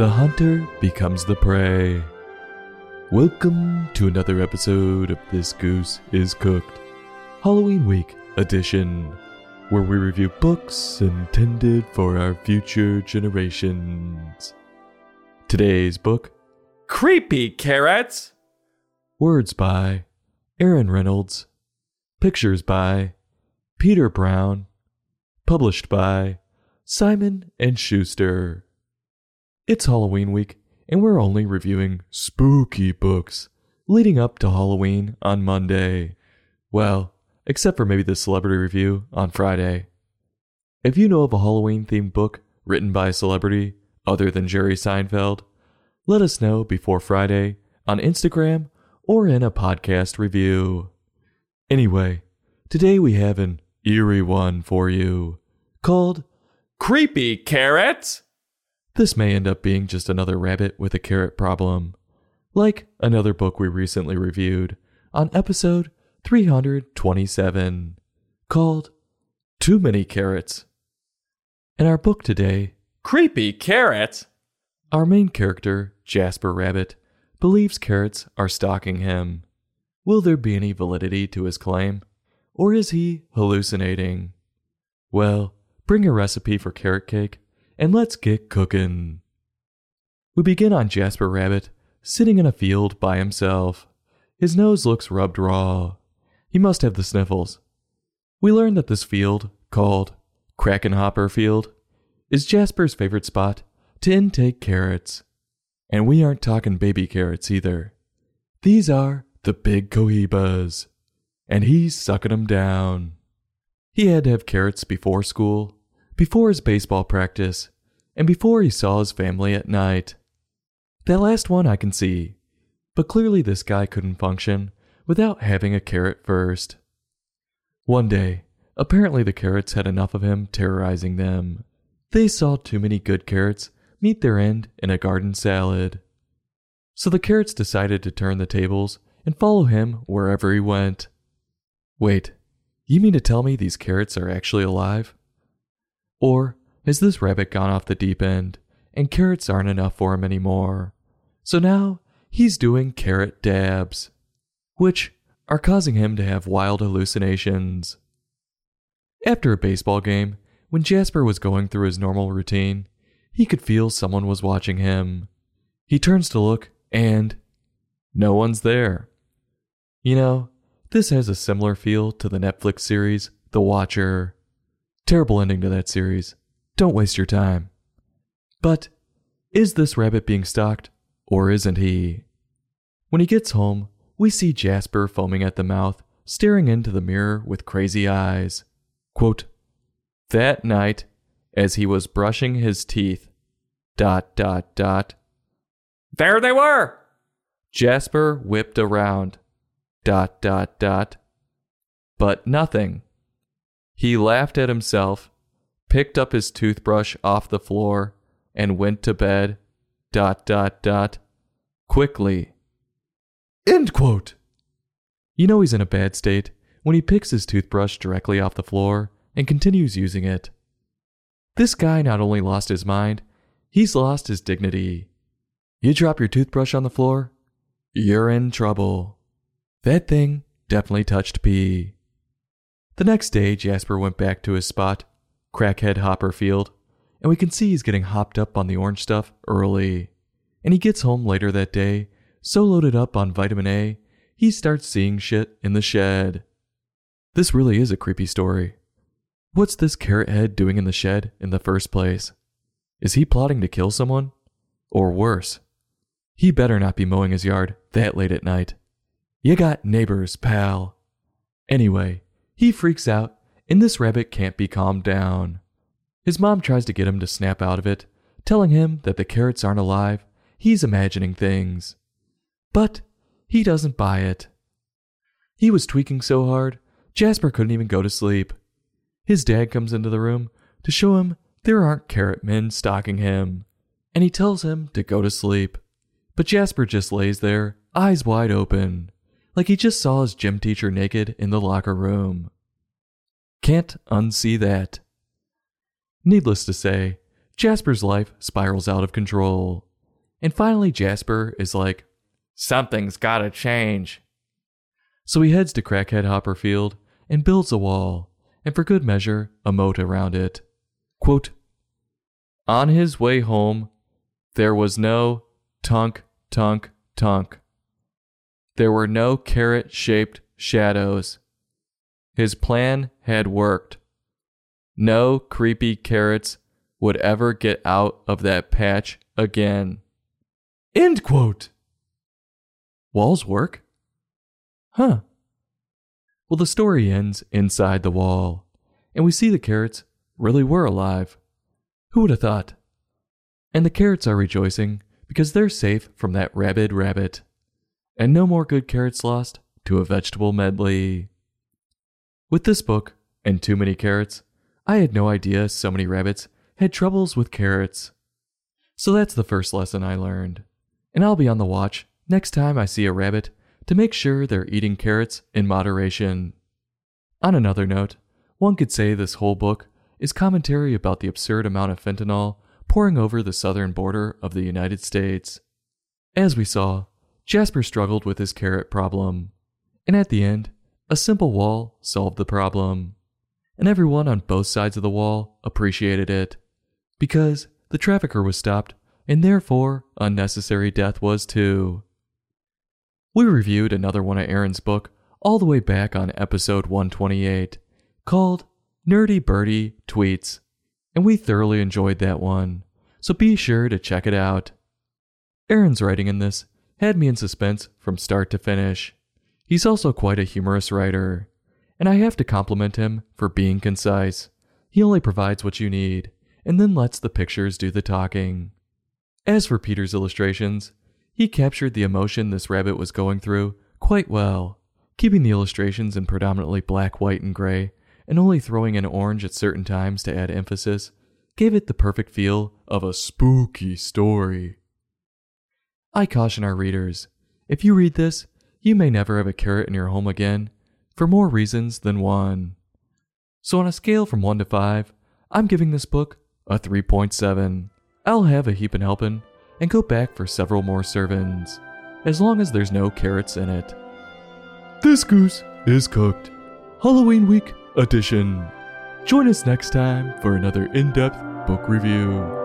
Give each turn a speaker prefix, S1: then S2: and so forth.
S1: the hunter becomes the prey. Welcome to another episode of This Goose is Cooked, Halloween Week edition, where we review books intended for our future generations. Today's book,
S2: Creepy carrots!
S1: words by Aaron Reynolds, pictures by Peter Brown, published by Simon and Schuster. It's Halloween week, and we're only reviewing spooky books leading up to Halloween on Monday. Well, except for maybe the celebrity review on Friday. If you know of a Halloween themed book written by a celebrity other than Jerry Seinfeld, let us know before Friday on Instagram or in a podcast review. Anyway, today we have an eerie one for you called
S2: Creepy carrots!
S1: This may end up being just another rabbit with a carrot problem, like another book we recently reviewed on episode 327 called Too Many Carrots. In our book today,
S2: Creepy carrots?
S1: our main character, Jasper Rabbit, believes carrots are stalking him. Will there be any validity to his claim? Or is he hallucinating? Well, bring a recipe for carrot cake and let's get cooking. We begin on Jasper Rabbit sitting in a field by himself. His nose looks rubbed raw. He must have the sniffles. We learn that this field, called Crackenhopper Field, is Jasper's favorite spot to intake carrots. And we aren't talking baby carrots either. These are the big cohibas. And he's sucking 'em down. He had to have carrots before school, before his baseball practice, and before he saw his family at night. That last one I can see, but clearly this guy couldn't function without having a carrot first. One day, apparently the carrots had enough of him terrorizing them. They saw too many good carrots meet their end in a garden salad. So the carrots decided to turn the tables and follow him wherever he went. Wait, you mean to tell me these carrots are actually alive? Or has this rabbit gone off the deep end and carrots aren't enough for him anymore? So now he's doing carrot dabs, which are causing him to have wild hallucinations. After a baseball game, when Jasper was going through his normal routine, he could feel someone was watching him. He turns to look, and no one's there. You know, this has a similar feel to the Netflix series The Watcher. Terrible ending to that series. Don't waste your time. But is this rabbit being stalked, or isn't he? When he gets home, we see Jasper foaming at the mouth, staring into the mirror with crazy eyes. Quote, that night, as he was brushing his teeth, dot, dot, dot,
S2: There they were!
S1: Jasper whipped around, dot, dot, dot, but nothing. He laughed at himself, picked up his toothbrush off the floor, and went to bed, dot, dot, dot, quickly. End quote. You know he's in a bad state when he picks his toothbrush directly off the floor and continues using it. This guy not only lost his mind, he's lost his dignity. You drop your toothbrush on the floor, you're in trouble. That thing definitely touched P. The next day, Jasper went back to his spot, Crackhead Hopper Field, and we can see he's getting hopped up on the orange stuff early. And he gets home later that day, so loaded up on vitamin A, he starts seeing shit in the shed. This really is a creepy story. What's this carrot head doing in the shed in the first place? Is he plotting to kill someone? Or worse, he better not be mowing his yard that late at night. You got neighbors, pal. Anyway, he freaks out, and this rabbit can't be calmed down. His mom tries to get him to snap out of it, telling him that the carrots aren't alive, he's imagining things. But he doesn't buy it. He was tweaking so hard, Jasper couldn't even go to sleep. His dad comes into the room to show him there aren't carrot men stalking him, and he tells him to go to sleep. But Jasper just lays there, eyes wide open, like he just saw his gym teacher naked in the locker room. Can't unsee that. Needless to say, Jasper's life spirals out of control. And finally, Jasper is like,
S2: Something's gotta change.
S1: so he heads to Crackhead Hopper Field and builds a wall, and for good measure, a moat around it. Quote, On his way home, there was no tunk, tunk, tunk. There were no carrot shaped shadows. His plan had worked. No creepy carrots would ever get out of that patch again. End quote. Walls work? Huh. Well, the story ends inside the wall, and we see the carrots really were alive. Who would have thought? And the carrots are rejoicing because they're safe from that rabid rabbit. And no more good carrots lost to a vegetable medley. With this book and too many carrots, I had no idea so many rabbits had troubles with carrots. So that's the first lesson I learned. And I'll be on the watch next time I see a rabbit to make sure they're eating carrots in moderation. On another note, one could say this whole book is commentary about the absurd amount of fentanyl pouring over the southern border of the United States. As we saw, Jasper struggled with his carrot problem, and at the end, a simple wall solved the problem. And everyone on both sides of the wall appreciated it, because the trafficker was stopped, and therefore unnecessary death was too. We reviewed another one of Aaron's book all the way back on episode 128, called Nerdy Birdy Tweets, and we thoroughly enjoyed that one, so be sure to check it out. Aaron's writing in this had me in suspense from start to finish. He's also quite a humorous writer, and I have to compliment him for being concise. He only provides what you need, and then lets the pictures do the talking. As for Peter's illustrations, he captured the emotion this rabbit was going through quite well, keeping the illustrations in predominantly black, white, and gray, and only throwing in orange at certain times to add emphasis, gave it the perfect feel of a spooky story. I caution our readers if you read this, you may never have a carrot in your home again, for more reasons than one. So, on a scale from 1 to 5, I'm giving this book a 3.7. I'll have a heap heapin' helpin' and go back for several more servings, as long as there's no carrots in it. This goose is cooked. Halloween week edition. Join us next time for another in depth book review.